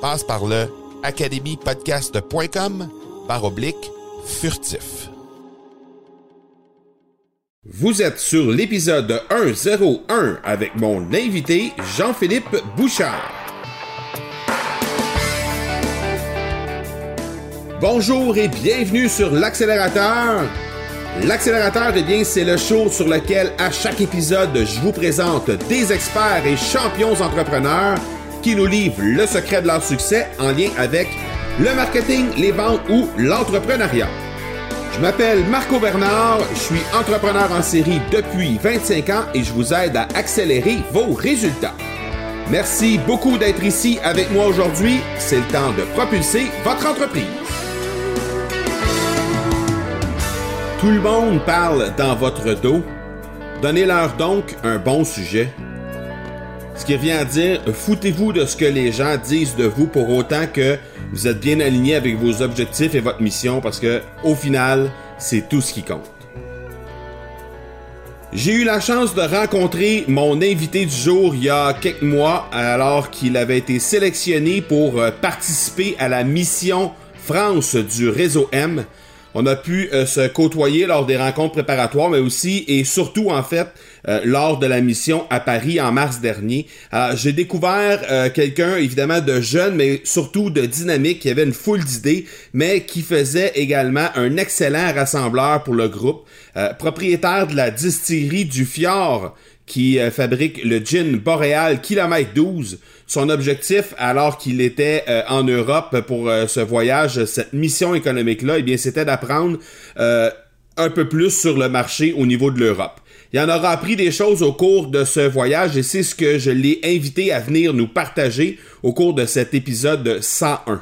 Passe par le academypodcast.com par oblique furtif. Vous êtes sur l'épisode 101 avec mon invité Jean-Philippe Bouchard. Bonjour et bienvenue sur l'accélérateur. L'accélérateur, eh bien, c'est le show sur lequel à chaque épisode, je vous présente des experts et champions entrepreneurs qui nous livrent le secret de leur succès en lien avec le marketing, les ventes ou l'entrepreneuriat. Je m'appelle Marco Bernard, je suis entrepreneur en série depuis 25 ans et je vous aide à accélérer vos résultats. Merci beaucoup d'être ici avec moi aujourd'hui. C'est le temps de propulser votre entreprise. Tout le monde parle dans votre dos. Donnez-leur donc un bon sujet. Ce qui revient à dire, foutez-vous de ce que les gens disent de vous pour autant que vous êtes bien aligné avec vos objectifs et votre mission parce que, au final, c'est tout ce qui compte. J'ai eu la chance de rencontrer mon invité du jour il y a quelques mois alors qu'il avait été sélectionné pour euh, participer à la mission France du réseau M. On a pu euh, se côtoyer lors des rencontres préparatoires, mais aussi et surtout en fait euh, lors de la mission à Paris en mars dernier. J'ai découvert euh, quelqu'un évidemment de jeune, mais surtout de dynamique, qui avait une foule d'idées, mais qui faisait également un excellent rassembleur pour le groupe. propriétaire de la distillerie du Fjord qui fabrique le gin Boréal Kilomètre 12. Son objectif, alors qu'il était euh, en Europe pour euh, ce voyage, cette mission économique-là, eh bien, c'était d'apprendre euh, un peu plus sur le marché au niveau de l'Europe. Il en aura appris des choses au cours de ce voyage et c'est ce que je l'ai invité à venir nous partager au cours de cet épisode 101.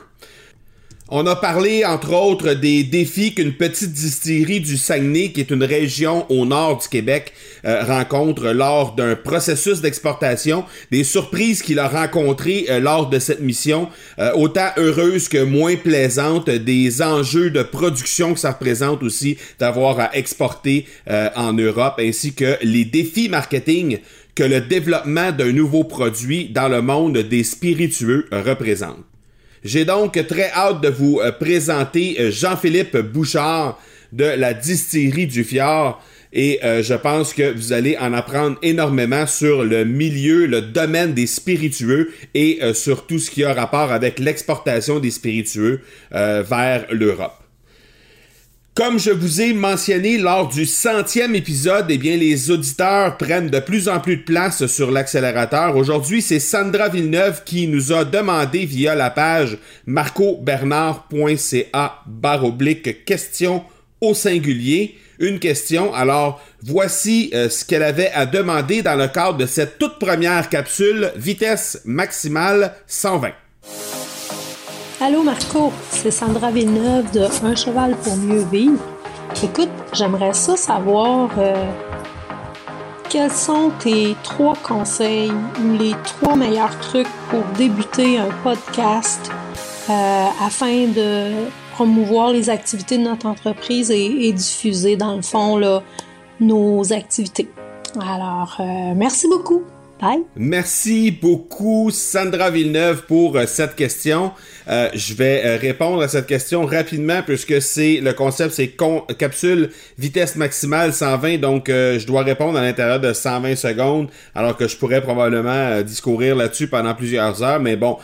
On a parlé, entre autres, des défis qu'une petite distillerie du Saguenay, qui est une région au nord du Québec, euh, rencontre lors d'un processus d'exportation, des surprises qu'il a rencontrées euh, lors de cette mission, euh, autant heureuses que moins plaisantes, des enjeux de production que ça représente aussi d'avoir à exporter en Europe, ainsi que les défis marketing que le développement d'un nouveau produit dans le monde des spiritueux représente. J'ai donc très hâte de vous euh, présenter euh, Jean-Philippe Bouchard de la distillerie du Fjord. Et euh, je pense que vous allez en apprendre énormément sur le milieu, le domaine des spiritueux et sur tout ce qui a rapport avec l'exportation des spiritueux vers l'Europe. Comme je vous ai mentionné lors du centième épisode, eh bien, les auditeurs prennent de plus en plus de place sur l'accélérateur. Aujourd'hui, c'est Sandra Villeneuve qui nous a demandé via la page marcobernard.ca barre oblique question au singulier une question. Alors, voici euh, ce qu'elle avait à demander dans le cadre de cette toute première capsule vitesse maximale 120. Allô Marco, c'est Sandra Villeneuve de Un cheval pour mieux vivre. Écoute, j'aimerais ça savoir euh, quels sont tes trois conseils ou les trois meilleurs trucs pour débuter un podcast euh, afin de promouvoir les activités de notre entreprise et, diffuser dans le fond nos activités. Alors, euh, merci beaucoup. Merci beaucoup, Sandra Villeneuve, pour euh, cette question. Euh, je vais euh, répondre à cette question rapidement puisque c'est le concept, c'est capsule vitesse maximale 120, donc je dois répondre à l'intérieur de 120 secondes, alors que je pourrais probablement discourir là-dessus pendant plusieurs heures, mais bon.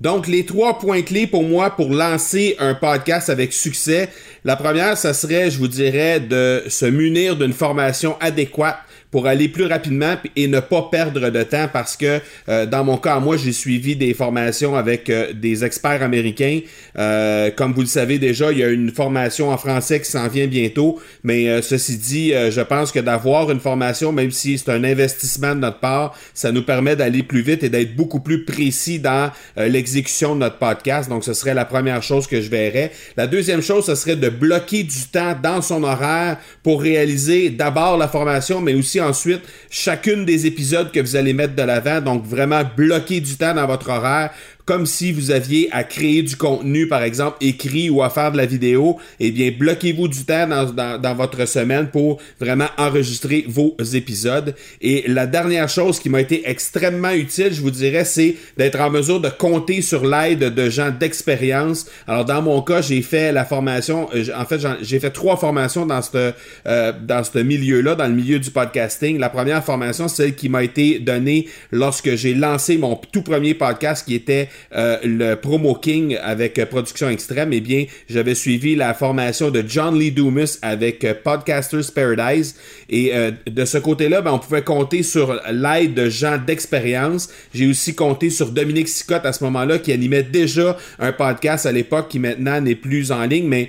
Donc, les trois points clés pour moi pour lancer un podcast avec succès. La première, ça serait, je vous dirais, de se munir d'une formation adéquate pour aller plus rapidement et ne pas perdre de temps parce que euh, dans mon cas, moi, j'ai suivi des formations avec euh, des experts américains. Euh, comme vous le savez déjà, il y a une formation en français qui s'en vient bientôt. Mais ceci dit, je pense que d'avoir une formation, même si c'est un investissement de notre part, ça nous permet d'aller plus vite et d'être beaucoup plus précis dans l'exécution de notre podcast. Donc, ce serait la première chose que je verrais. La deuxième chose, ce serait de bloquer du temps dans son horaire pour réaliser d'abord la formation, mais aussi ensuite chacune des épisodes que vous allez mettre de l'avant. Donc vraiment bloquer du temps dans votre horaire comme si vous aviez à créer du contenu, par exemple, écrit ou à faire de la vidéo, eh bien, bloquez-vous du temps dans, dans, votre semaine pour vraiment enregistrer vos épisodes. Et la dernière chose qui m'a été extrêmement utile, je vous dirais, c'est d'être en mesure de compter sur l'aide de gens d'expérience. Alors, dans mon cas, j'ai fait la formation, euh, en fait, j'ai fait trois formations dans ce euh, dans ce milieu-là, dans le milieu du podcasting. La première formation, celle qui m'a été donnée lorsque j'ai lancé mon tout premier podcast qui était euh, le Promo King avec euh, Production Extrême, eh bien, j'avais suivi la formation de John Lee Dumas avec euh, Podcasters Paradise. Et de ce côté-là, ben, on pouvait compter sur l'aide de gens d'expérience. J'ai aussi compté sur Dominique Sicotte à ce moment-là, qui animait déjà un podcast à l'époque, qui maintenant n'est plus en ligne, mais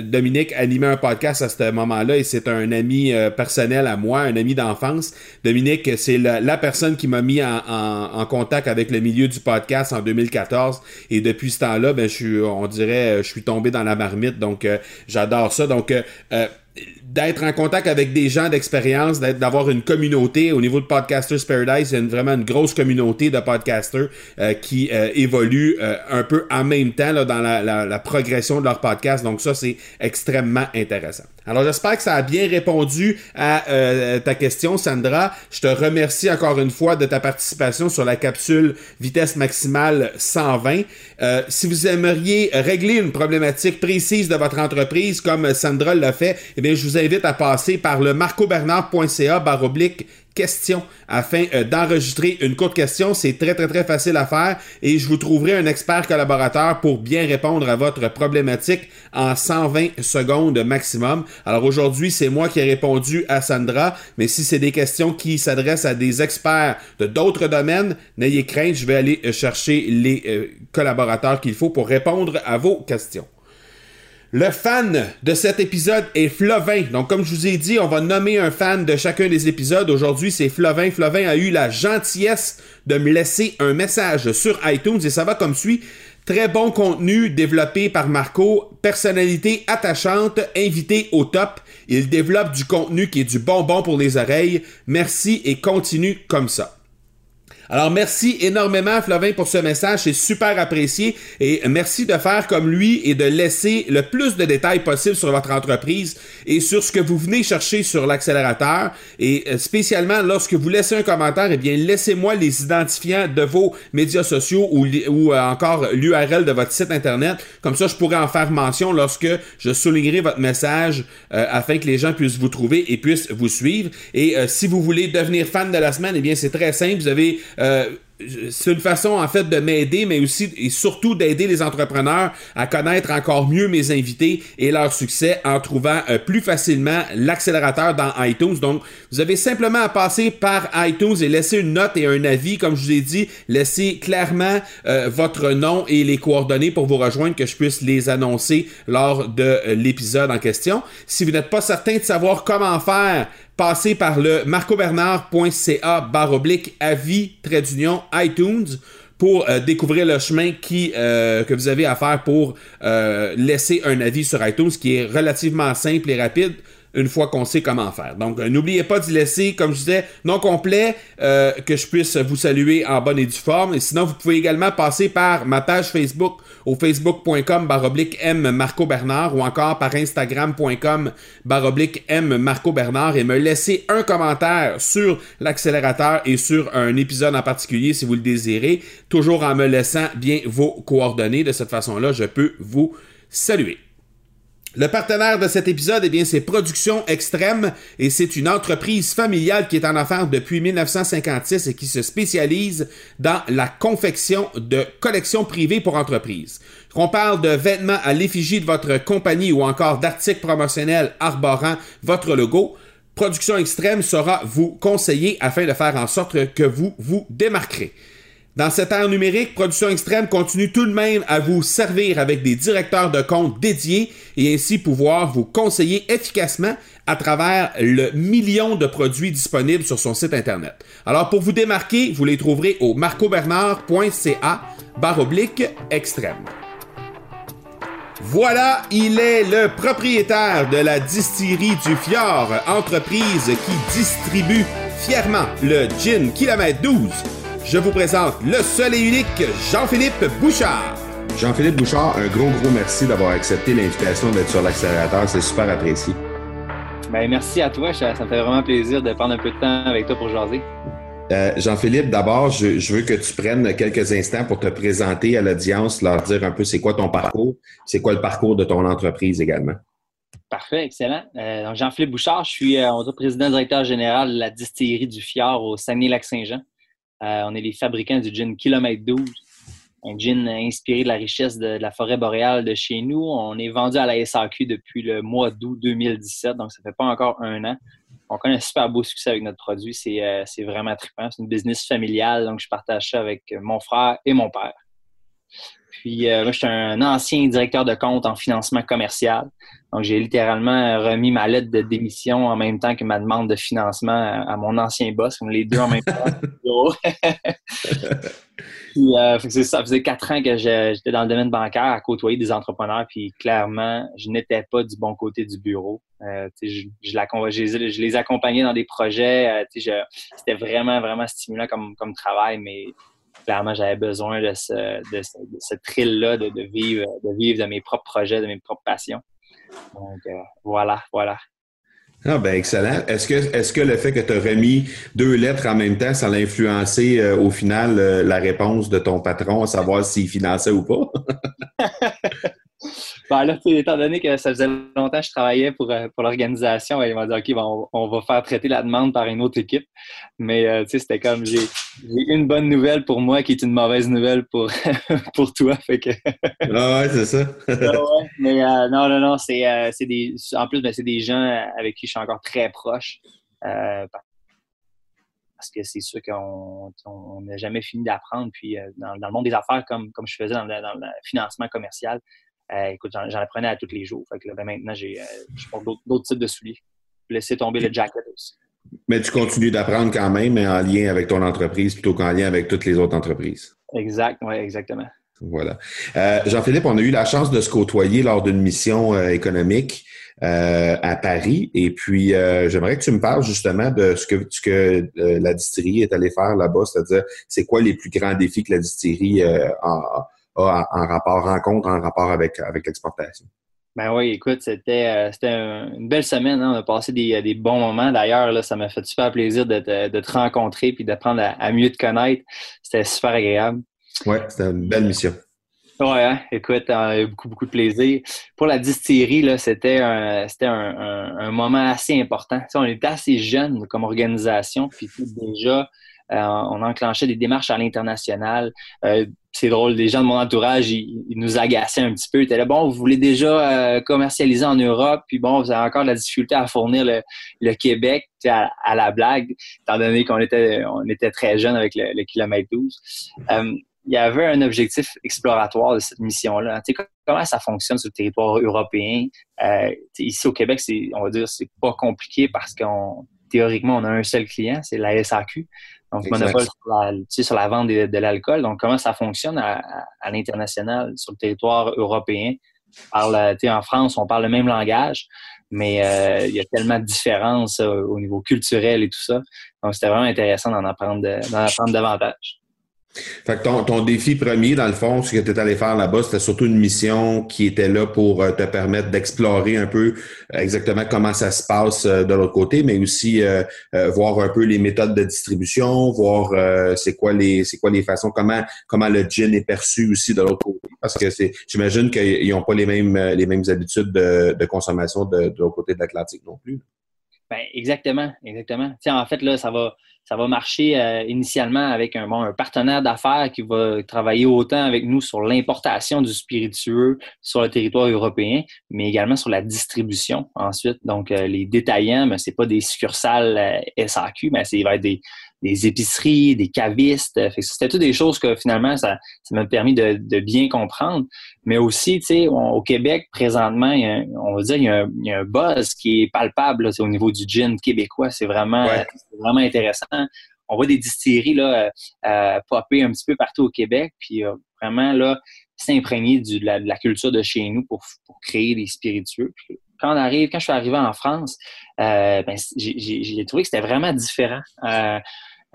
Dominique animait un podcast à ce moment-là et c'est un ami personnel à moi, un ami d'enfance. Dominique, c'est la, personne qui m'a mis en, en, contact avec le milieu du podcast en 2000 2014. Et depuis ce temps-là, ben, je suis, on dirait, je suis tombé dans la marmite. Donc, euh, j'adore ça. Donc, euh, euh, d'être en contact avec des gens d'expérience, d'avoir une communauté au niveau de Podcasters Paradise, il y a vraiment une grosse communauté de podcasters euh, qui euh, évolue euh, un peu en même temps dans la, la, progression de leur podcast. Donc ça, c'est extrêmement intéressant. Alors j'espère que ça a bien répondu à ta question, Sandra. Je te remercie encore une fois de ta participation sur la capsule vitesse maximale 120. si vous aimeriez régler une problématique précise de votre entreprise, comme Sandra l'a fait, eh bien, je vous invite à passer par le marcobernard.ca baroblique question afin euh, d'enregistrer une courte question. C'est très très très facile à faire et je vous trouverai un expert collaborateur pour bien répondre à votre problématique en 120 secondes maximum. Alors aujourd'hui, c'est moi qui ai répondu à Sandra, mais si c'est des questions qui s'adressent à des experts de d'autres domaines, n'ayez crainte, je vais aller chercher les euh, collaborateurs qu'il faut pour répondre à vos questions. Le fan de cet épisode est Flovin. Donc, comme je vous ai dit, on va nommer un fan de chacun des épisodes. Aujourd'hui, c'est Flovin. Flovin a eu la gentillesse de me laisser un message sur iTunes et ça va comme suit. Très bon contenu développé par Marco, personnalité attachante, invité au top. Il développe du contenu qui est du bonbon pour les oreilles. Merci et continue comme ça. Alors merci énormément Flavin pour ce message, c'est super apprécié. Et merci de faire comme lui et de laisser le plus de détails possible sur votre entreprise et sur ce que vous venez chercher sur l'accélérateur. Et euh, spécialement lorsque vous laissez un commentaire, eh bien laissez-moi les identifiants de vos médias sociaux ou, ou euh, encore l'URL de votre site internet, comme ça je pourrais en faire mention lorsque je soulignerai votre message euh, afin que les gens puissent vous trouver et puissent vous suivre. Et si vous voulez devenir fan de la semaine, eh bien c'est très simple, vous avez euh, c'est une façon en fait de m'aider, mais aussi et surtout d'aider les entrepreneurs à connaître encore mieux mes invités et leur succès en trouvant euh, plus facilement l'accélérateur dans iTunes. Donc, vous avez simplement à passer par iTunes et laisser une note et un avis, comme je vous ai dit, laissez clairement euh, votre nom et les coordonnées pour vous rejoindre, que je puisse les annoncer lors de l'épisode en question. Si vous n'êtes pas certain de savoir comment faire passez par le marcobernard.ca barre oblique avis trait d'union iTunes pour euh, découvrir le chemin euh, que vous avez à faire pour euh, laisser un avis sur iTunes qui est relativement simple et rapide. Une fois qu'on sait comment faire. Donc, euh, n'oubliez pas d'y laisser, comme je disais, nom complet, euh, que je puisse vous saluer en bonne et due forme. Et sinon, vous pouvez également passer par ma page Facebook au facebook.com baroblique M Marco Bernard ou encore par instagram.com baroblique M Marco Bernard et me laisser un commentaire sur l'accélérateur et sur un épisode en particulier si vous le désirez, toujours en me laissant bien vos coordonnées. De cette façon-là, je peux vous saluer. Le partenaire de cet épisode, eh bien, c'est Production Extrême et c'est une entreprise familiale qui est en affaires depuis 1956 et qui se spécialise dans la confection de collections privées pour entreprises. Qu'on parle de vêtements à l'effigie de votre compagnie ou encore d'articles promotionnels arborant votre logo, Production Extrême saura vous conseiller afin de faire en sorte que vous vous démarquerez. Dans cette ère numérique, Production Extrême continue tout de même à vous servir avec des directeurs de compte dédiés et ainsi pouvoir vous conseiller efficacement à travers le million de produits disponibles sur son site internet. Alors pour vous démarquer, vous les trouverez au marcobernard.ca baroblique extrême. Voilà, il est le propriétaire de la distillerie du Fjord, entreprise qui distribue fièrement le gin kilomètre 12 je vous présente le seul et unique Jean-Philippe Bouchard. Jean-Philippe Bouchard, un gros, gros merci d'avoir accepté l'invitation d'être sur l'accélérateur. C'est super apprécié. Ben, merci à toi. Ça, me fait vraiment plaisir de prendre un peu de temps avec toi pour jaser. Euh, Jean-Philippe, d'abord, je, veux que tu prennes quelques instants pour te présenter à l'audience, leur dire un peu c'est quoi ton parcours, c'est quoi le parcours de ton entreprise également. Parfait, excellent. Euh, Jean-Philippe Bouchard, je suis euh, président directeur général de la distillerie du Fjord au Saguenay-Lac-Saint-Jean. Euh, on est les fabricants du gin Kilomètre 12, un gin inspiré de la richesse de, la forêt boréale de chez nous. On est vendu à la SAQ depuis le mois d'août 2017, donc ça fait pas encore un an. On a un super beau succès avec notre produit. C'est euh, vraiment trippant. C'est une business familiale, donc je partage ça avec mon frère et mon père. Puis euh, moi, je suis un ancien directeur de compte en financement commercial. Donc, j'ai littéralement remis ma lettre de démission en même temps que ma demande de financement à, mon ancien boss, comme les deux en même temps. puis, euh, ça, faisait quatre ans que j'étais dans le domaine bancaire à côtoyer des entrepreneurs, puis clairement, je n'étais pas du bon côté du bureau. Euh, je, je, la, je, je, les accompagnais dans des projets. Euh, C'était vraiment, vraiment stimulant comme, comme travail, mais clairement, j'avais besoin de ce, de ce, thrill-là, de, de, vivre, de vivre de mes propres projets, de mes propres passions. Donc, euh, voilà, voilà. Ah ben excellent. Est-ce que, est que le fait que tu as remis deux lettres en même temps, ça a influencé euh, au final euh, la réponse de ton patron à savoir s'il finançait ou pas? ben là, étant donné que ça faisait longtemps que je travaillais pour, euh, pour l'organisation, il m'a dit OK, on, va faire traiter la demande par une autre équipe. Mais euh, tu sais, c'était comme j'ai une bonne nouvelle pour moi qui est une mauvaise nouvelle pour, pour toi. Fait que... ah ouais, c'est ça. ouais, mais euh, non, non, non, c'est des. En plus, ben, c'est des gens avec qui je suis encore très proche. parce que c'est sûr qu'on n'a jamais fini d'apprendre. Puis dans, le monde des affaires, comme, comme je faisais dans le, dans le financement commercial, euh, écoute, j'en apprenais à tous les jours. Fait que là, ben, maintenant, j'ai, euh, je porte d'autres types de souliers. Laisser tomber le jacket aussi. Mais tu continues d'apprendre quand même, mais en lien avec ton entreprise plutôt qu'en lien avec toutes les autres entreprises. Exact, oui, exactement. Voilà. Euh, Jean-Philippe, on a eu la chance de se côtoyer lors d'une mission économique à Paris. Et puis, j'aimerais que tu me parles justement de ce que, ce que la distillerie est allée faire là-bas, c'est-à-dire c'est quoi les plus grands défis que la distillerie a, en rapport rencontre, en rapport avec, avec l'exportation. Ben oui, écoute, c'était euh, une belle semaine. Hein. On a passé des, des bons moments. D'ailleurs, ça m'a fait super plaisir de te, de te rencontrer puis d'apprendre à, mieux te connaître. C'était super agréable. Oui, c'était une belle mission. Oui, hein. écoute, on a eu beaucoup, beaucoup de plaisir. Pour la distillerie, c'était un, un, un, moment assez important. on était assez jeunes comme organisation, puis déjà, euh, on enclenchait des démarches à l'international. Euh, c'est drôle, les gens de mon entourage, ils, nous agaçaient un petit peu. Ils étaient là, bon, vous voulez déjà euh, commercialiser en Europe, puis bon, vous avez encore de la difficulté à fournir le, Québec à, la blague, étant donné qu'on était, on était très jeunes avec le, kilomètre 12. il y avait un objectif exploratoire de cette mission-là. comment ça fonctionne sur le territoire européen? ici au Québec, on va dire, c'est pas compliqué parce qu'on théoriquement, on a un seul client, c'est la SAQ. Donc, monopole sur la, sur la vente de, l'alcool. Donc, comment ça fonctionne à, l'international, sur le territoire européen? en France, on parle le même langage. mais il y a tellement de différences au niveau culturel et tout ça. Donc, c'était vraiment intéressant d'en apprendre, d'en apprendre davantage. Fait que ton, ton, défi premier, dans le fond, ce que tu es allé faire là-bas, c'était surtout une mission qui était là pour euh, te permettre d'explorer un peu euh, exactement comment ça se passe euh, de l'autre côté, mais aussi voir un peu les méthodes de distribution, voir c'est quoi les c'est quoi les façons, comment comment le gin est perçu aussi de l'autre côté. Parce que c'est j'imagine qu'ils n'ont pas les mêmes les mêmes habitudes de, de consommation de, de l'autre côté de l'Atlantique non plus. Ben, exactement, exactement. Tiens, en fait, là, ça va ça va marcher euh, initialement avec un, bon, un partenaire d'affaires qui va travailler autant avec nous sur l'importation du spiritueux sur le territoire européen, mais également sur la distribution ensuite. Donc, euh, les détaillants, mais c'est pas des succursales euh, SAQ, mais c'est va être des, des épiceries, des cavistes. C'était toutes des choses que finalement, ça m'a permis de, de, bien comprendre. Mais aussi, tu sais, au Québec, présentement, on va dire, il y, a un, il y a un buzz qui est palpable au niveau du gin québécois. C'est vraiment, vraiment intéressant. On voit des distilleries là, euh, euh, popper un petit peu partout au Québec, puis euh, vraiment là, s'imprégner de la, de la, culture de chez nous pour, pour créer des spiritueux. Quand on arrive, quand je suis arrivé en France, euh, ben, j'ai trouvé que c'était vraiment différent. Euh,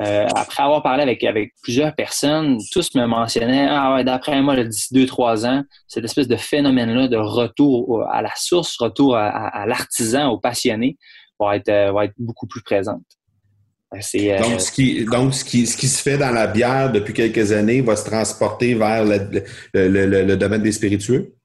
euh, après avoir parlé avec, avec plusieurs personnes, tous me mentionnaient Ah ouais, d'après moi, d'ici deux, trois ans, cette espèce de phénomène-là de retour à la source, retour à, à, l'artisan, au passionné, va être, va être beaucoup plus présente. Euh, donc, ce qui, donc ce, qui, ce qui se fait dans la bière depuis quelques années va se transporter vers le, le, le, domaine des spiritueux?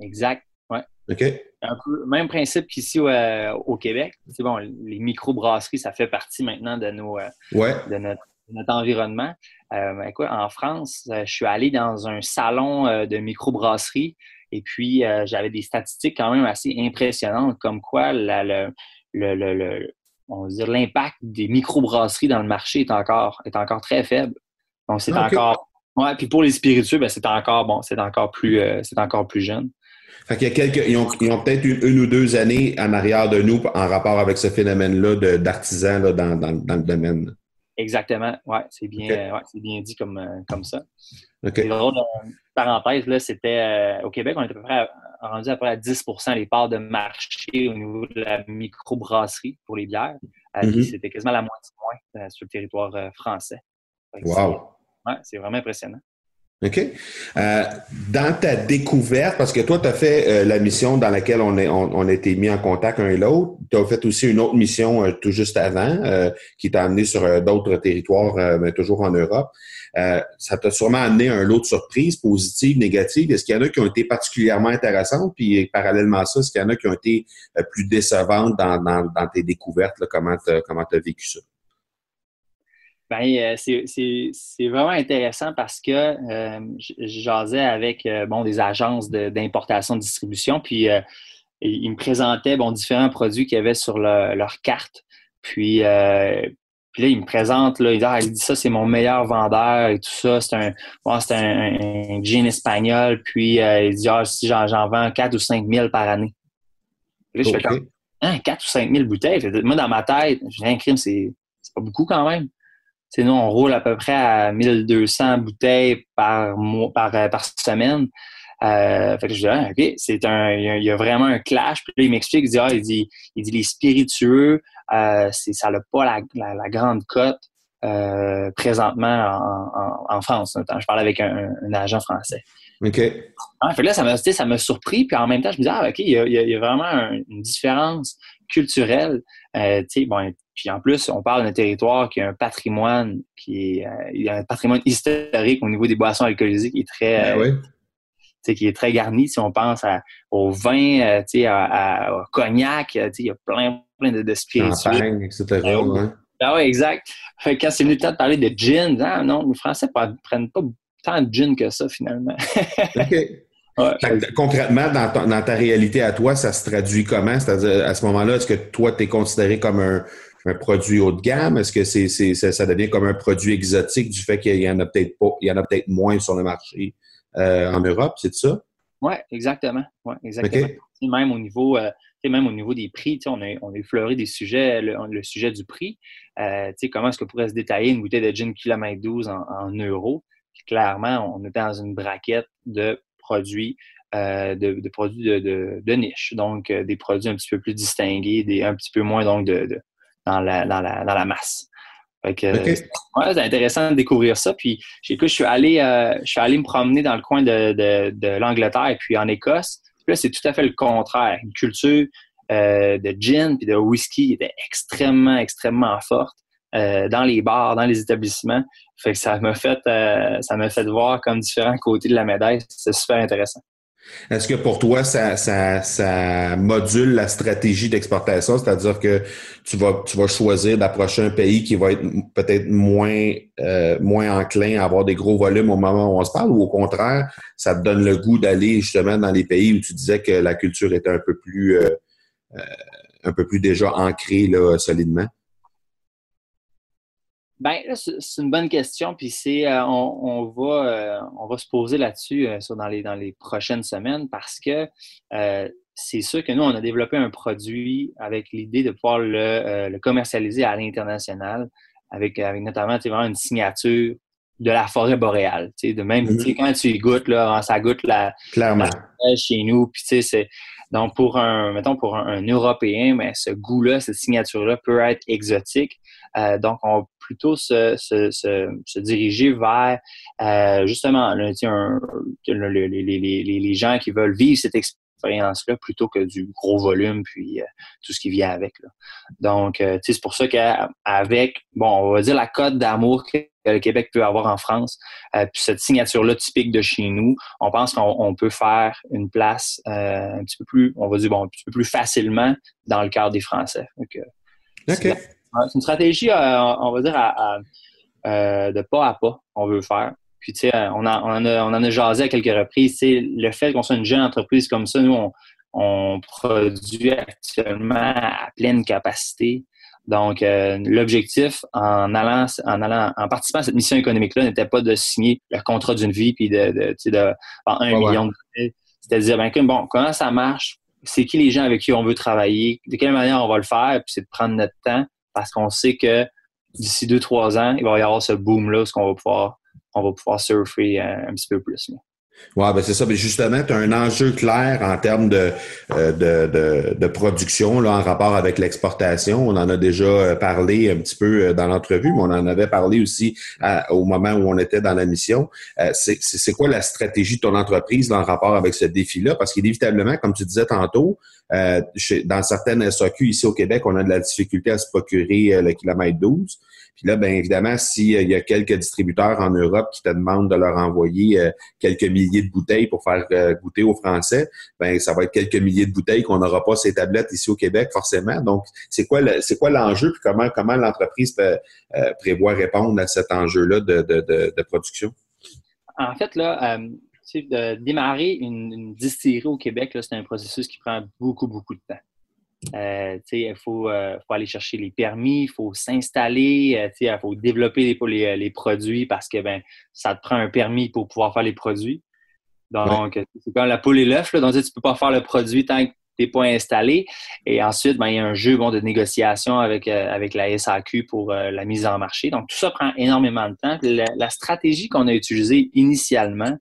Exact, oui. OK. Un peu, même principe qu'ici au, euh, au, Québec. C'est bon, les microbrasseries, ça fait partie maintenant de, nos, euh, de, notre, notre, environnement. Euh, quoi, en France, je suis allé dans un salon de microbrasserie et puis j'avais des statistiques quand même assez impressionnantes, comme quoi la, le, le, le, on va dire, l'impact des microbrasseries dans le marché est encore, est encore très faible. Donc, c'est ah, encore. Ouais, puis pour les spiritueux, ben, c'est encore bon, c'est encore plus euh, c'est encore plus jeune. Fait qu'il y a quelques. Ils ont, ont peut-être une, ou deux années en arrière de nous en rapport avec ce phénomène-là d'artisans dans, dans, dans, le domaine. Exactement, ouais, c'est bien, ouais, bien dit comme, euh, comme ça. Okay. Drôle, euh, parenthèse, là, c'était au Québec, on était à peu près rendu à peu près à 10% les parts de marché au niveau de la microbrasserie pour les bières. Mm-hmm. C'était quasiment la moitié moins sur le territoire français. Wow! Ouais, c'est vraiment impressionnant. OK? Euh, dans ta découverte, parce que toi, tu as fait euh, la mission dans laquelle on, est, on, a été mis en contact un et l'autre. Tu as fait aussi une autre mission euh, tout juste avant qui t'a amené sur d'autres territoires, mais toujours en Europe. ça t'a sûrement amené un lot de surprises, positives, négatives. Est-ce qu'il y en a qui ont été particulièrement intéressantes? Puis parallèlement à ça, est-ce qu'il y en a qui ont été plus décevantes dans tes découvertes? Là, comment tu as vécu ça? Ben, euh, c'est vraiment intéressant parce que euh, jasais avec euh, bon, des agences d'importation-distribution, puis euh, ils me présentaient bon, différents produits qu'il y avait sur leur carte. Puis, puis là, ils me présentent, là, ils disent, ah, il dit ça, c'est mon meilleur vendeur et tout ça. C'est un, bon, un, un, gin espagnol. Puis il dit, ah, si j'en vends 4 ou 5 000 par année. Puis là, je fais comme, hein, 4 ou 5 000 bouteilles. Moi, dans ma tête, j'ai un crime, c'est pas beaucoup quand même nous, on roule à peu près à 1200 bouteilles par, mois, par, euh, par semaine. Euh, fait que je dis, ah, OK, c'est un, il y, a vraiment un clash. Puis là, il m'explique, il dit, ah, il dit, il dit, les spiritueux, euh, ça n'a pas la, la, grande cote euh, présentement en, en, en, France. Je parle avec un, un agent français. OK. Fait que là, ça m'a, ça m'a surpris. Puis en même temps, je me dis, ah, OK, il y a, il y a vraiment une différence culturelle. Euh, bon, puis en plus, on parle d'un territoire qui a un patrimoine qui est, euh, il a un patrimoine historique au niveau des boissons alcoolisées qui est très, ben euh, qui est très garni. Si on pense au vin, euh, à, au cognac, il y a plein, plein de, de spiritueux. etc. Ben ah exact. quand c'est venu le temps de parler de gin, ah, non, les Français ne prennent pas tant de gin que ça finalement. Concrètement, dans ta, réalité à toi, ça se traduit comment? C'est-à-dire, à ce moment-là, est-ce que toi, tu es considéré comme un, produit haut de gamme? Est-ce que c'est, ça, devient comme un produit exotique du fait qu'il y en a peut-être pas, il y en a peut-être moins sur le marché euh, en Europe, c'est ça? Oui, exactement. Ouais, exactement. Même au niveau, euh, même au niveau des prix, on a, on a effleuré des sujets, le, sujet du prix. Euh, comment est-ce que pourrait se détailler une bouteille de gin kilomètre 12 en, en euros? Clairement, on était dans une braquette de produits de, produits de, niche, donc des produits un petit peu plus distingués, des, un petit peu moins donc de, dans, la, dans, la, dans la masse. c'est intéressant de découvrir ça. Puis, je suis allé, je suis allé me promener dans le coin de, l'Angleterre et puis en Écosse. là, c'est tout à fait le contraire. Une culture de gin et de whisky était extrêmement, extrêmement forte. Euh, dans les bars, dans les établissements. Fait que ça m'a fait, euh, ça m'a fait voir comme différents côtés de la médaille. C'est super intéressant. Est-ce que pour toi, ça, module la stratégie d'exportation, c'est-à-dire que tu vas, tu vas choisir d'approcher un pays qui va être peut-être moins, euh, moins enclin à avoir des gros volumes au moment où on se parle, ou au contraire, ça te donne le goût d'aller justement dans les pays où tu disais que la culture était un peu plus, un peu plus déjà ancrée là, solidement? Ben, c'est une bonne question, puis c'est euh, on, va euh, on va se poser là-dessus euh, dans les dans les prochaines semaines parce que c'est sûr que nous on a développé un produit avec l'idée de pouvoir le, commercialiser à l'international avec avec notamment vraiment une signature de la forêt boréale, de même mm-hmm. quand tu y goûtes là, ça goûte la clairement chez nous, puis tu sais c'est donc, pour un, mettons, pour un, Européen, mais ce goût-là, cette signature-là peut être exotique. Euh, donc, on plutôt se, se, se, diriger vers, euh, justement, les, les, gens qui veulent vivre cette expérience-là plutôt que du gros volume, puis euh, tout ce qui vient avec. Là. Donc, c'est pour ça qu'avec, bon, on va dire la cote d'amour que le Québec peut avoir en France. Euh, puis cette signature-là typique de chez nous, on pense qu'on peut faire une place euh, un petit peu plus, on va dire, bon, un petit peu plus facilement dans le cadre des Français. Donc, C'est une stratégie, euh, on va dire, de pas à pas, on veut faire. Puis, tu sais, on, on, en a, on en a jasé à quelques reprises. Sais, le fait qu'on soit une jeune entreprise comme ça, nous, on, on produit actuellement à pleine capacité. Donc, euh, l'objectif en allant, en allant, en participant à cette mission économique-là n'était pas de signer le contrat d'une vie puis de, de, de, un million de C'était de dire, ben, bon, comment ça marche? C'est qui les gens avec qui on veut travailler? De quelle manière on va le faire? Puis c'est de prendre notre temps parce qu'on sait que d'ici deux, trois ans, il va y avoir ce boom-là où on va pouvoir, on va pouvoir surfer un, un petit peu plus. Oui, ben c'est ça. Mais justement, tu as un enjeu clair en termes de, euh, de, de, production là, en rapport avec l'exportation. On en a déjà euh, parlé un petit peu euh, dans l'entrevue, mais on en avait parlé aussi au moment où on était dans la mission. c'est quoi la stratégie de ton entreprise en rapport avec ce défi-là? Parce qu'inévitablement, comme tu disais tantôt, dans certaines SAQ ici au Québec, on a de la difficulté à se procurer le kilomètre 12. Puis là, bien évidemment, s'il y a quelques distributeurs en Europe qui te demandent de leur envoyer euh, quelques milliers de bouteilles pour faire euh, goûter aux Français, ben ça va être quelques milliers de bouteilles qu'on n'aura pas ces tablettes ici au Québec, forcément. Donc, c'est quoi c'est quoi l'enjeu, puis comment, comment l'entreprise euh, prévoit répondre à cet enjeu-là de, de, de, production? En fait, là, de démarrer une, une distillerie au Québec, c'est un processus qui prend beaucoup, beaucoup de temps. Euh, il faut, euh, faut, aller chercher les permis, il faut s'installer, euh, il faut développer les, les, produits parce que ben, ça te prend un permis pour pouvoir faire les produits. Donc, c'est comme la poule et l'œuf. Donc, tu ne peux pas faire le produit tant que tu n'es pas installé. Et ensuite, ben, il y a un jeu bon, de négociation avec, avec la SAQ pour la mise en marché. Donc, tout ça prend énormément de temps. La, stratégie qu'on a utilisée initialement,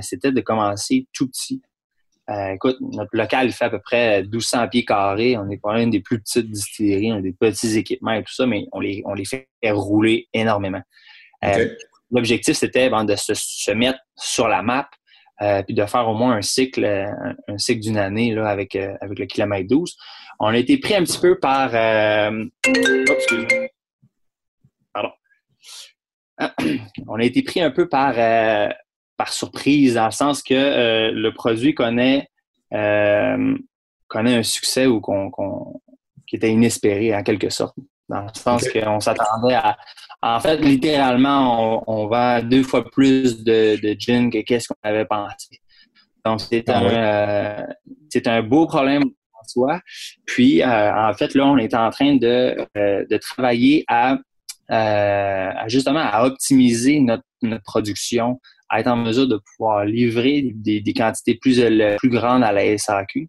c'était de commencer tout petit. Euh, écoute, notre local fait à peu près 1200 pieds carrés. On n'est pas une des plus petites distilleries, on a des petits équipements et tout ça, mais on les, on les fait rouler énormément. Euh, l'objectif, c'était ben, de se, mettre sur la map euh, puis de faire au moins un cycle, un, cycle d'une année là, avec, avec le kilomètre 12. On a été pris un petit peu par. Pardon. On a été pris un peu par par surprise, dans le sens que euh, le produit connaît, euh, connaît un succès ou qu'on, qui était inespéré en quelque sorte. Dans le sens qu'on s'attendait à. En fait, littéralement, on, vend deux fois plus de, de gin que qu'est-ce qu'on avait pensé. Donc, c'est ah un, euh, c'est un beau problème en soi. Puis, en fait, là, on est en train de, de travailler à, à, justement à optimiser notre, notre production être en mesure de pouvoir livrer des, quantités plus, plus grandes à la SAQ.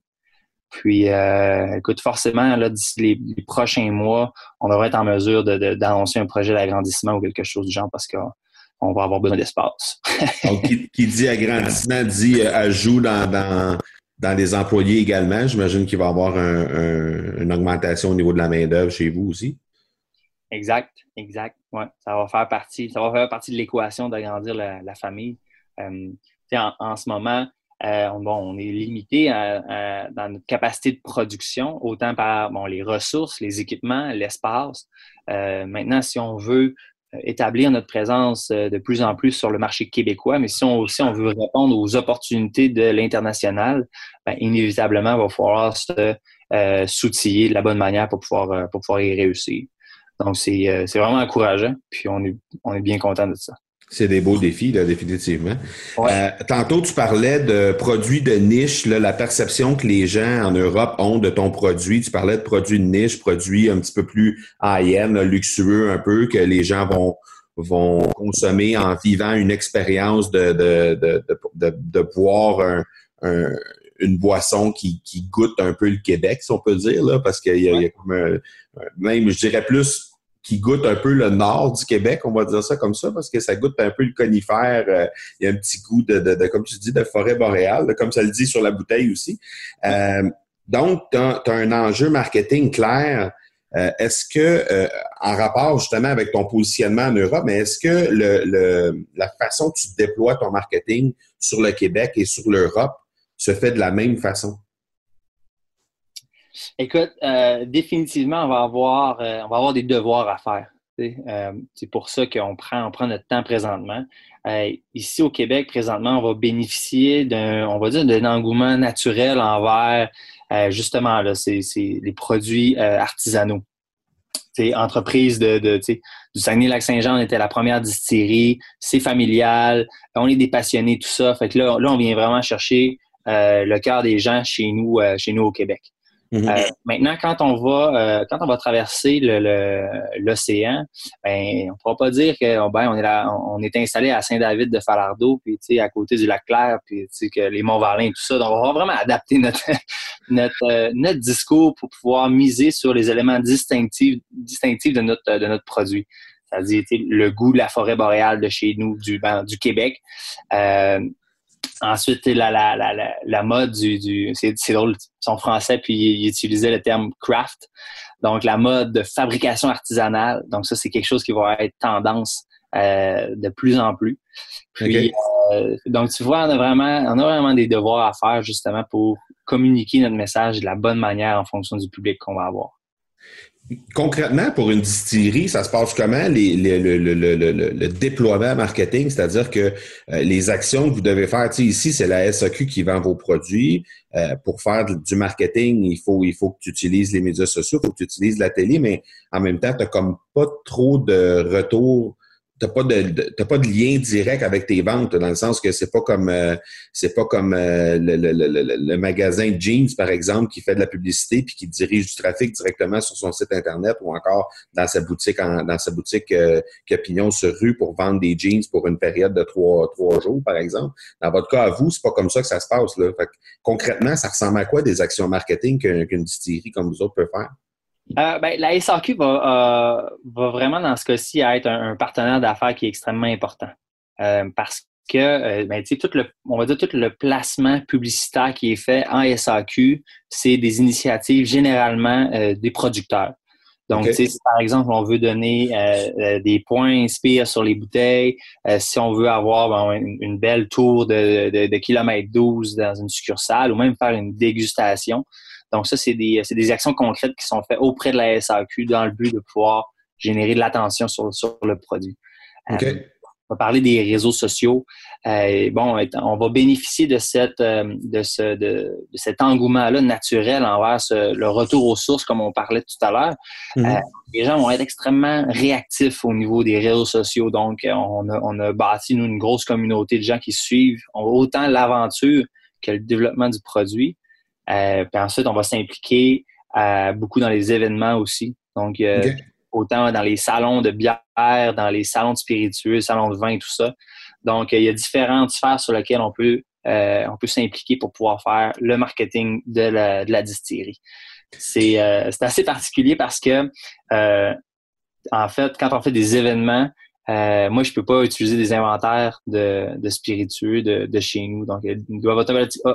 Puis, euh, écoute, forcément, là, d'ici les, prochains mois, on devrait être en mesure d'annoncer un projet d'agrandissement ou quelque chose du genre parce que on va avoir besoin d'espace. Donc, qui, dit agrandissement dit ajout dans, dans, dans les employés également. J'imagine qu'il va y avoir une augmentation au niveau de la main-d'œuvre chez vous aussi. Exact, exact. Ouais, ça va faire partie, ça va faire partie de l'équation d'agrandir la, famille. Euh, en, ce moment, euh, on est limité dans notre capacité de production, autant par bon, les ressources, les équipements, l'espace. Euh, maintenant, si on veut établir notre présence de plus en plus sur le marché québécois, mais si on aussi on veut répondre aux opportunités de l'international, ben, inévitablement, il va falloir se s'outiller de la bonne manière pour pouvoir, pour pouvoir y réussir. Donc, c'est vraiment encourageant, puis on est, on est bien content de ça. C'est des beaux défis, là, définitivement. Euh, tantôt, tu parlais de produits de niche, là, la perception que les gens en Europe ont de ton produit. Tu parlais de produits de niche, produits un petit peu plus high-end, luxueux un peu, que les gens vont vont consommer en vivant une expérience de, de, de, de, de boire un, une boisson qui, qui goûte un peu le Québec, si on peut dire, là, parce qu'il y, y, a comme un, même, je dirais plus qui goûte un peu le nord du Québec, on va dire ça comme ça, parce que ça goûte un peu le conifère. Euh, il y a un petit goût de, de, comme tu dis, de forêt boréale, comme ça le dit sur la bouteille aussi. Euh, donc, tu as, un enjeu marketing clair. Euh, est-ce que, en rapport justement avec ton positionnement en Europe, mais est-ce que le, le, la façon dont tu déploies ton marketing sur le Québec et sur l'Europe se fait de la même façon? Écoute, euh, définitivement, on va avoir, euh, on va avoir des devoirs à faire. Euh, c'est pour ça qu'on prend, on prend notre temps présentement. ici au Québec, présentement, on va bénéficier d'un, on va dire, d'un engouement naturel envers justement là, c'est, les produits artisanaux. C'est entreprise de, de du Saguenay-Lac-Saint-Jean, on était la première distillerie, c'est familial, on est des passionnés, tout ça. Fait que là, là on vient vraiment chercher le cœur des gens chez nous, chez nous au Québec. Mm-hmm. Euh, maintenant, quand on va euh, quand on va traverser l'océan, ben on pourra pas dire que ben on est là, on est installé à Saint-David de Falardeau, puis à côté du lac Clair, puis que les Monts-Valin, tout ça. Donc on va vraiment adapter notre notre euh, notre discours pour pouvoir miser sur les éléments distinctifs distinctifs de notre de notre produit. C'est-à-dire le goût de la forêt boréale de chez nous, du, ben, du Québec. Ensuite, la, la, la, la mode du, du c'est drôle, son français, puis il, utilisait le terme craft. Donc, la mode de fabrication artisanale. Donc, ça, c'est quelque chose qui va être tendance euh, de plus en plus. Puis, euh, donc, tu vois, on a vraiment, on a vraiment des devoirs à faire justement pour communiquer notre message de la bonne manière en fonction du public qu'on va avoir. Concrètement, pour une distillerie, ça se passe comment? Le, déploiement marketing, c'est-à-dire que euh, les actions que vous devez faire, ici, c'est la SAQ qui vend vos produits. Euh, pour faire du marketing, il faut, il faut que tu utilises les médias sociaux, il faut que tu utilises la télé, mais en même temps, tu n'as comme pas trop de retour t'as pas de t'as pas de lien direct avec tes ventes dans le sens que c'est pas comme euh, c'est pas comme euh, le, le, le, le, magasin jeans par exemple qui fait de la publicité puis qui dirige du trafic directement sur son site internet ou encore dans sa boutique en, dans sa boutique euh, pignon sur rue pour vendre des jeans pour une période de trois trois jours par exemple. Dans votre cas à vous c'est pas comme ça que ça se passe là. Fait concrètement ça ressemble à quoi des actions marketing qu'une distillerie comme vous autres peut faire? Euh, ben, la SAQ va, euh, va, vraiment, dans ce cas-ci, être un, partenaire d'affaires qui est extrêmement important. Euh, parce que, ben, tout le, on va dire, tout le placement publicitaire qui est fait en SAQ, c'est des initiatives généralement des producteurs. Donc, si par exemple, on veut donner des points inspire sur les bouteilles, si on veut avoir une, belle tour de, de, de kilomètre 12 dans une succursale ou même faire une dégustation, donc, ça, c'est des, des actions concrètes qui sont faites auprès de la SAQ dans le but de pouvoir générer de l'attention sur, sur le produit. Euh, on va parler des réseaux sociaux. Euh, bon, on va bénéficier de cette euh, de ce de, cet engouement-là naturel envers le retour aux sources, comme on parlait tout à l'heure. Mm-hmm. les gens vont être extrêmement réactifs au niveau des réseaux sociaux. Donc, on a, on a bâti nous une grosse communauté de gens qui suivent autant l'aventure que le développement du produit. Euh, puis ensuite, on va s'impliquer euh, beaucoup dans les événements aussi. Donc, euh, autant dans les salons de bière, dans les salons de spiritueux, salons de vin, tout ça. Donc, il y a différentes sphères sur lesquelles on peut, on peut s'impliquer pour pouvoir faire le marketing de la, de la distillerie. C'est assez particulier parce que, en fait, quand on fait des événements, Euh, moi, je peux pas utiliser des inventaires de, de spiritueux de, de, chez nous. Donc, ils doivent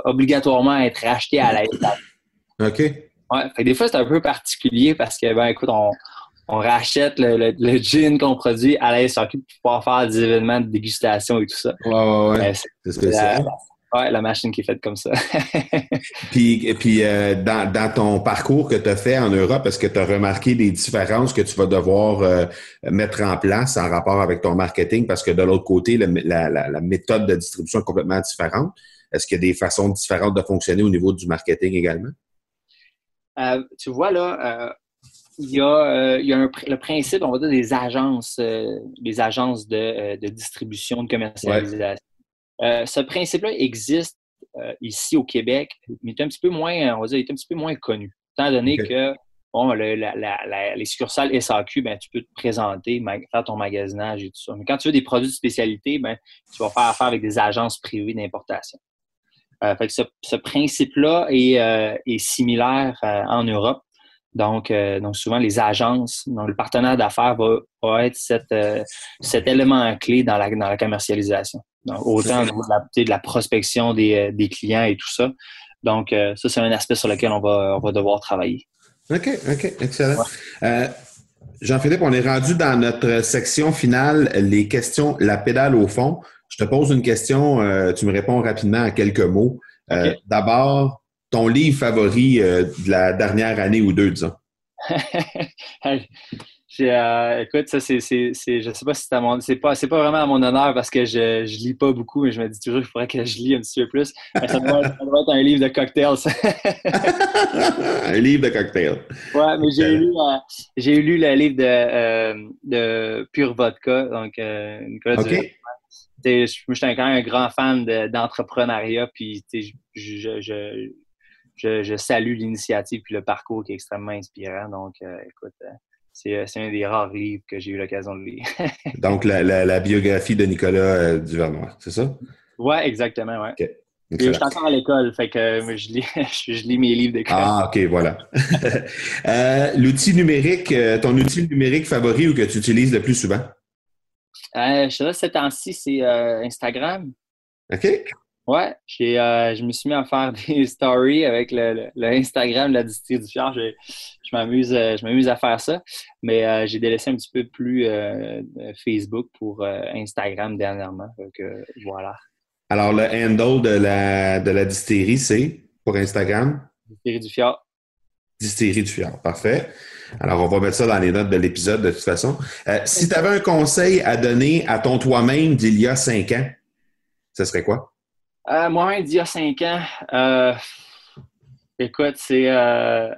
obligatoirement être rachetés à l'aide. OK. Ouais, fait des fois, c'est un peu particulier parce que, ben, écoute, on, on rachète le, le, gin qu'on produit à la SAQ pour pouvoir faire des événements de dégustation et tout ça. Ouais, ouais, ouais. c'est spécial. Ouais, la machine qui est faite comme ça. puis puis euh, dans, dans, ton parcours que tu as fait en Europe, est-ce que tu as remarqué des différences que tu vas devoir euh, mettre en place en rapport avec ton marketing? Parce que de l'autre côté, la, la, la, méthode de distribution est complètement différente. Est-ce qu'il y a des façons différentes de fonctionner au niveau du marketing également? Euh, tu vois, là, il y a, il y a un, le principe, on va dire, des agences, des agences de, de distribution, de commercialisation. Euh, ce principe-là existe euh, ici au Québec, mais est un petit peu moins, on va dire, est un petit peu moins connu. Étant donné que bon, les succursales SAQ, ben, tu peux te présenter, faire ton magasinage et tout ça. Mais quand tu veux des produits de spécialité, ben, tu vas faire affaire avec des agences privées d'importation. Euh, ce, principe-là est, similaire en Europe. Donc, donc, souvent, les agences, donc le partenaire d'affaires va, être cet élément clé dans la, dans la commercialisation autant au niveau de la, prospection euh, des, clients et tout ça. Donc, euh, ça, c'est un aspect sur lequel on va, va devoir travailler. OK, OK, excellent. Euh, Jean-Philippe, on est rendu dans notre section finale, les questions, la pédale au fond. Je te pose une question, tu me réponds rapidement en quelques mots. D'abord, ton livre favori de la dernière année ou deux, disons? Euh, écoute, ça, c'est, c'est, c'est, je sais pas si c'est mon, c'est pas, c'est pas vraiment à mon honneur parce que je, je lis pas beaucoup, mais je me dis toujours qu'il faudrait que je lis un petit peu plus. Mais ça, doit, être un livre de cocktails. un livre de cocktails. Ouais, mais j'ai lu, euh, j'ai lu le livre de, euh, de Pure Vodka, donc Nicolas okay. Je suis quand même un grand fan d'entrepreneuriat, puis je, je, je, je, salue l'initiative puis le parcours qui est extrêmement inspirant. Donc, écoute, c'est un des rares livres que j'ai eu l'occasion de lire. Donc, la, biographie de Nicolas euh, Duvernois, c'est ça? Oui, exactement, oui. Je suis encore à l'école, fait que euh, je, lis, je, lis mes livres d'école. Ah, OK, voilà. L'outil numérique, ton outil numérique favori ou que tu utilises le plus souvent? je sais pas, ces temps-ci, c'est Instagram. OK. Ouais, j'ai, euh, je me suis mis à faire des stories avec le, le, Instagram de la distillerie du Fjord. Je, je m'amuse, euh, je m'amuse à faire ça, mais euh, j'ai délaissé un petit peu plus Facebook pour Instagram dernièrement. Donc, voilà. Alors, le handle de la, de la distillerie, c'est pour Instagram? Distillerie du Fjord. Distillerie du Fjord, parfait. Alors, on va mettre ça dans les notes de l'épisode de toute façon. si tu avais un conseil à donner à ton toi-même d'il y a cinq ans, ce serait quoi? Euh, moi, il y a cinq ans, euh, écoute, c'est. Euh,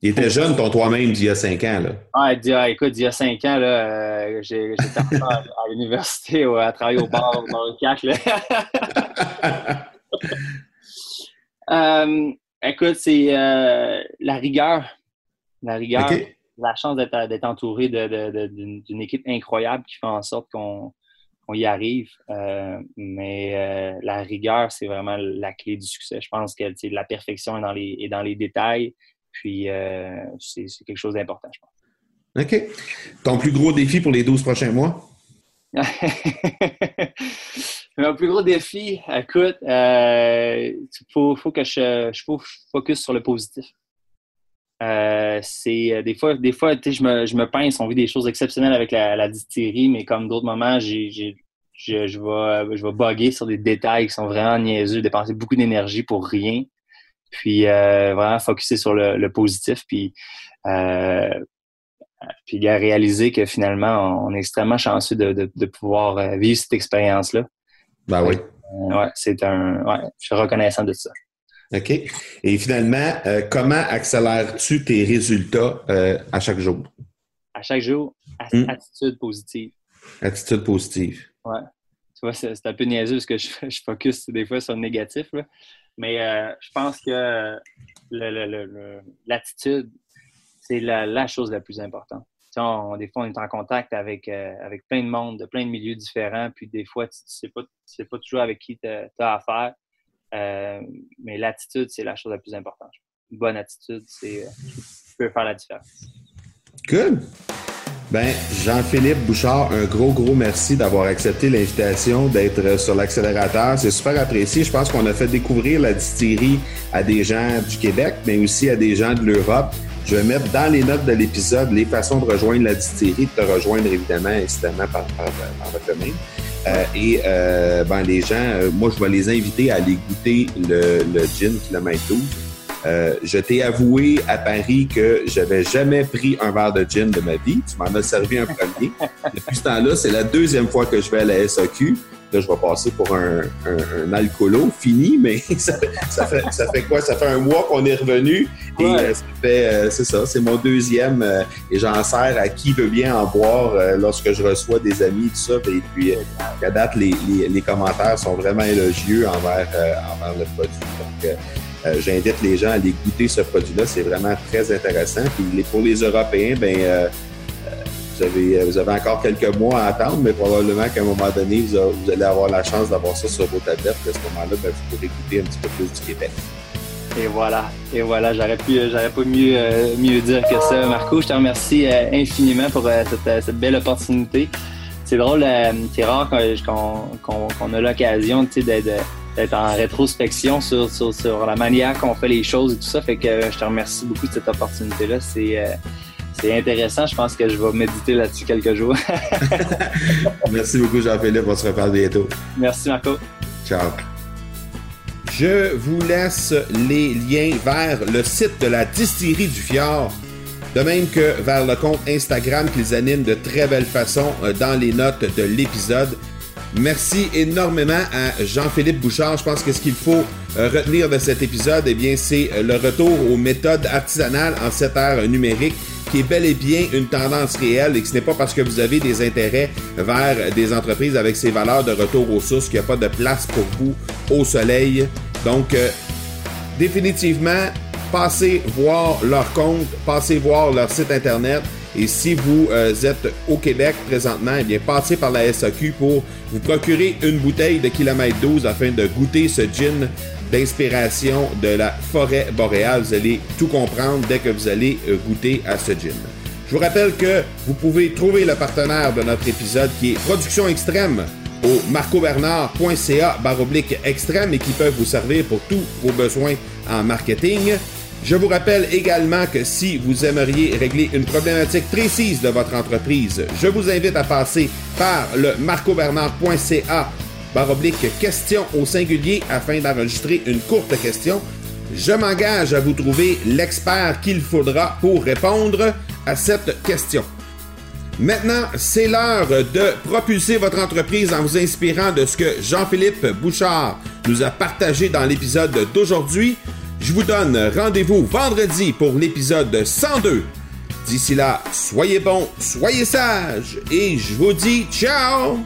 il était jeune, ton toi-même, d'il y a cinq ans, là. Ouais, il a, écoute, il y a cinq ans, là, j'étais à, à l'université, à travailler au bar, dans le CAC, là. écoute, c'est la rigueur. La rigueur. La chance d'être entouré d'une équipe incroyable qui fait en sorte qu'on on y arrive. Euh, mais euh, la rigueur, c'est vraiment la clé du succès. Je pense que la perfection est dans les, dans les détails. Puis euh, c'est quelque chose d'important, je pense. OK. Ton plus gros défi pour les 12 prochains mois? Mon plus gros défi, écoute, il faut, faut, que je, je focus sur le positif. Euh, c'est euh, des fois, des fois je, me, je me pince, on vit des choses exceptionnelles avec la, la distillerie, mais comme d'autres moments, j'ai, je, je, vais, je vais bugger sur des détails qui sont vraiment niaiseux, dépenser beaucoup d'énergie pour rien. Puis euh, vraiment focuser sur le, positif. Puis, euh, puis a réalisé que finalement, on est extrêmement chanceux de, de, pouvoir vivre cette expérience-là. Ben oui. ouais, c'est un. Ouais, je suis reconnaissant de ça. OK? Et finalement, euh, comment accélères-tu tes résultats euh, à chaque jour? À chaque jour, hmm. attitude positive. Attitude positive. Ouais. Tu vois, c'est un peu niaiseux parce que je, je focus des fois sur le négatif. Mais euh, je pense que l'attitude, c'est la, chose la plus importante. des fois, on est en contact avec, avec plein de monde, de plein de milieux différents, puis des fois, tu ne sais, pas, sais pas toujours avec qui tu as affaire. Euh, mais l'attitude, c'est la chose la plus importante. Une bonne attitude, c'est euh, peut faire la différence. Good. Ben, Jean-Philippe Bouchard, un gros, gros merci d'avoir accepté l'invitation d'être sur l'accélérateur. C'est super apprécié. Je pense qu'on a fait découvrir la distillerie à des gens du Québec, mais aussi à des gens de l'Europe. Je vais mettre dans les notes de l'épisode les façons de rejoindre la distillerie, de te rejoindre évidemment, incidemment, par, par, par. Euh, et euh, ben, les gens, euh, moi, je vais les inviter à aller goûter le, le gin kilomètre 12 euh, je t'ai avoué à Paris que j'avais jamais pris un verre de gin de ma vie. Tu m'en as servi un premier. Depuis ce temps-là, c'est la deuxième fois que je vais à la SAQ. Là, je vais passer pour un, un, un alcoolo fini, mais ça, ça, fait, ça fait quoi? Ça fait un mois qu'on est revenu. Et ouais. euh, ça fait, euh, c'est ça, c'est mon deuxième. Euh, et j'en sers à qui veut bien en boire lorsque je reçois des amis, tout ça. Et puis, à date, les, les, les, commentaires sont vraiment élogieux envers, envers le produit. Donc, euh, J'invite les gens à aller goûter ce produit-là. C'est vraiment très intéressant. Puis pour les Européens, ben euh, vous, avez, vous avez encore quelques mois à attendre, mais probablement qu'à un moment donné, vous, allez avoir la chance d'avoir ça sur vos tablettes. À ce moment-là, ben, vous pourrez goûter un petit peu plus du Québec. Et voilà, et voilà, j'aurais pu, j'aurais pas mieux, euh, mieux dire que ça. Marco, je te remercie euh, infiniment pour euh, cette, belle opportunité. C'est drôle, c'est rare qu'on qu qu a l'occasion, d'être en rétrospection sur, sur, la manière qu'on fait les choses et tout ça. Fait que je te remercie beaucoup de cette opportunité-là. C'est euh, c'est intéressant. Je pense que je vais méditer là-dessus quelques jours. Merci beaucoup, Jean-Philippe. On se reparle bientôt. Merci, Marco. Ciao. Je vous laisse les liens vers le site de la distillerie du Fjord, de même que vers le compte Instagram qu'ils animent de très belle façon dans les notes de l'épisode. Merci énormément à Jean-Philippe Bouchard. Je pense que ce qu'il faut retenir de cet épisode, eh bien, c'est le retour aux méthodes artisanales en cette ère numérique qui est bel et bien une tendance réelle et que ce n'est pas parce que vous avez des intérêts vers des entreprises avec ces valeurs de retour aux sources qu'il n'y a pas de place pour vous au soleil. Donc, euh, définitivement, passez voir leur compte, passez voir leur site internet. Et si vous euh, êtes au Québec présentement, eh bien, passez par la SAQ pour vous procurer une bouteille de kilomètre 12 afin de goûter ce gin d'inspiration de la forêt boréale. Vous allez tout comprendre dès que vous allez goûter à ce gin. Je vous rappelle que vous pouvez trouver le partenaire de notre épisode qui est Production Extrême au marcobernard.ca baroblique extrême et qui peuvent vous servir pour tous vos besoins en marketing. Je vous rappelle également que si vous aimeriez régler une problématique précise de votre entreprise, je vous invite à passer par le marcobernard.ca baroblique question au singulier afin d'enregistrer une courte question. Je m'engage à vous trouver l'expert qu'il faudra pour répondre à cette question. Maintenant, c'est l'heure de propulser votre entreprise en vous inspirant de ce que Jean-Philippe Bouchard nous a partagé dans l'épisode d'aujourd'hui. Je vous donne rendez-vous vendredi pour l'épisode 102. D'ici là, soyez bons, soyez sages et je vous dis ciao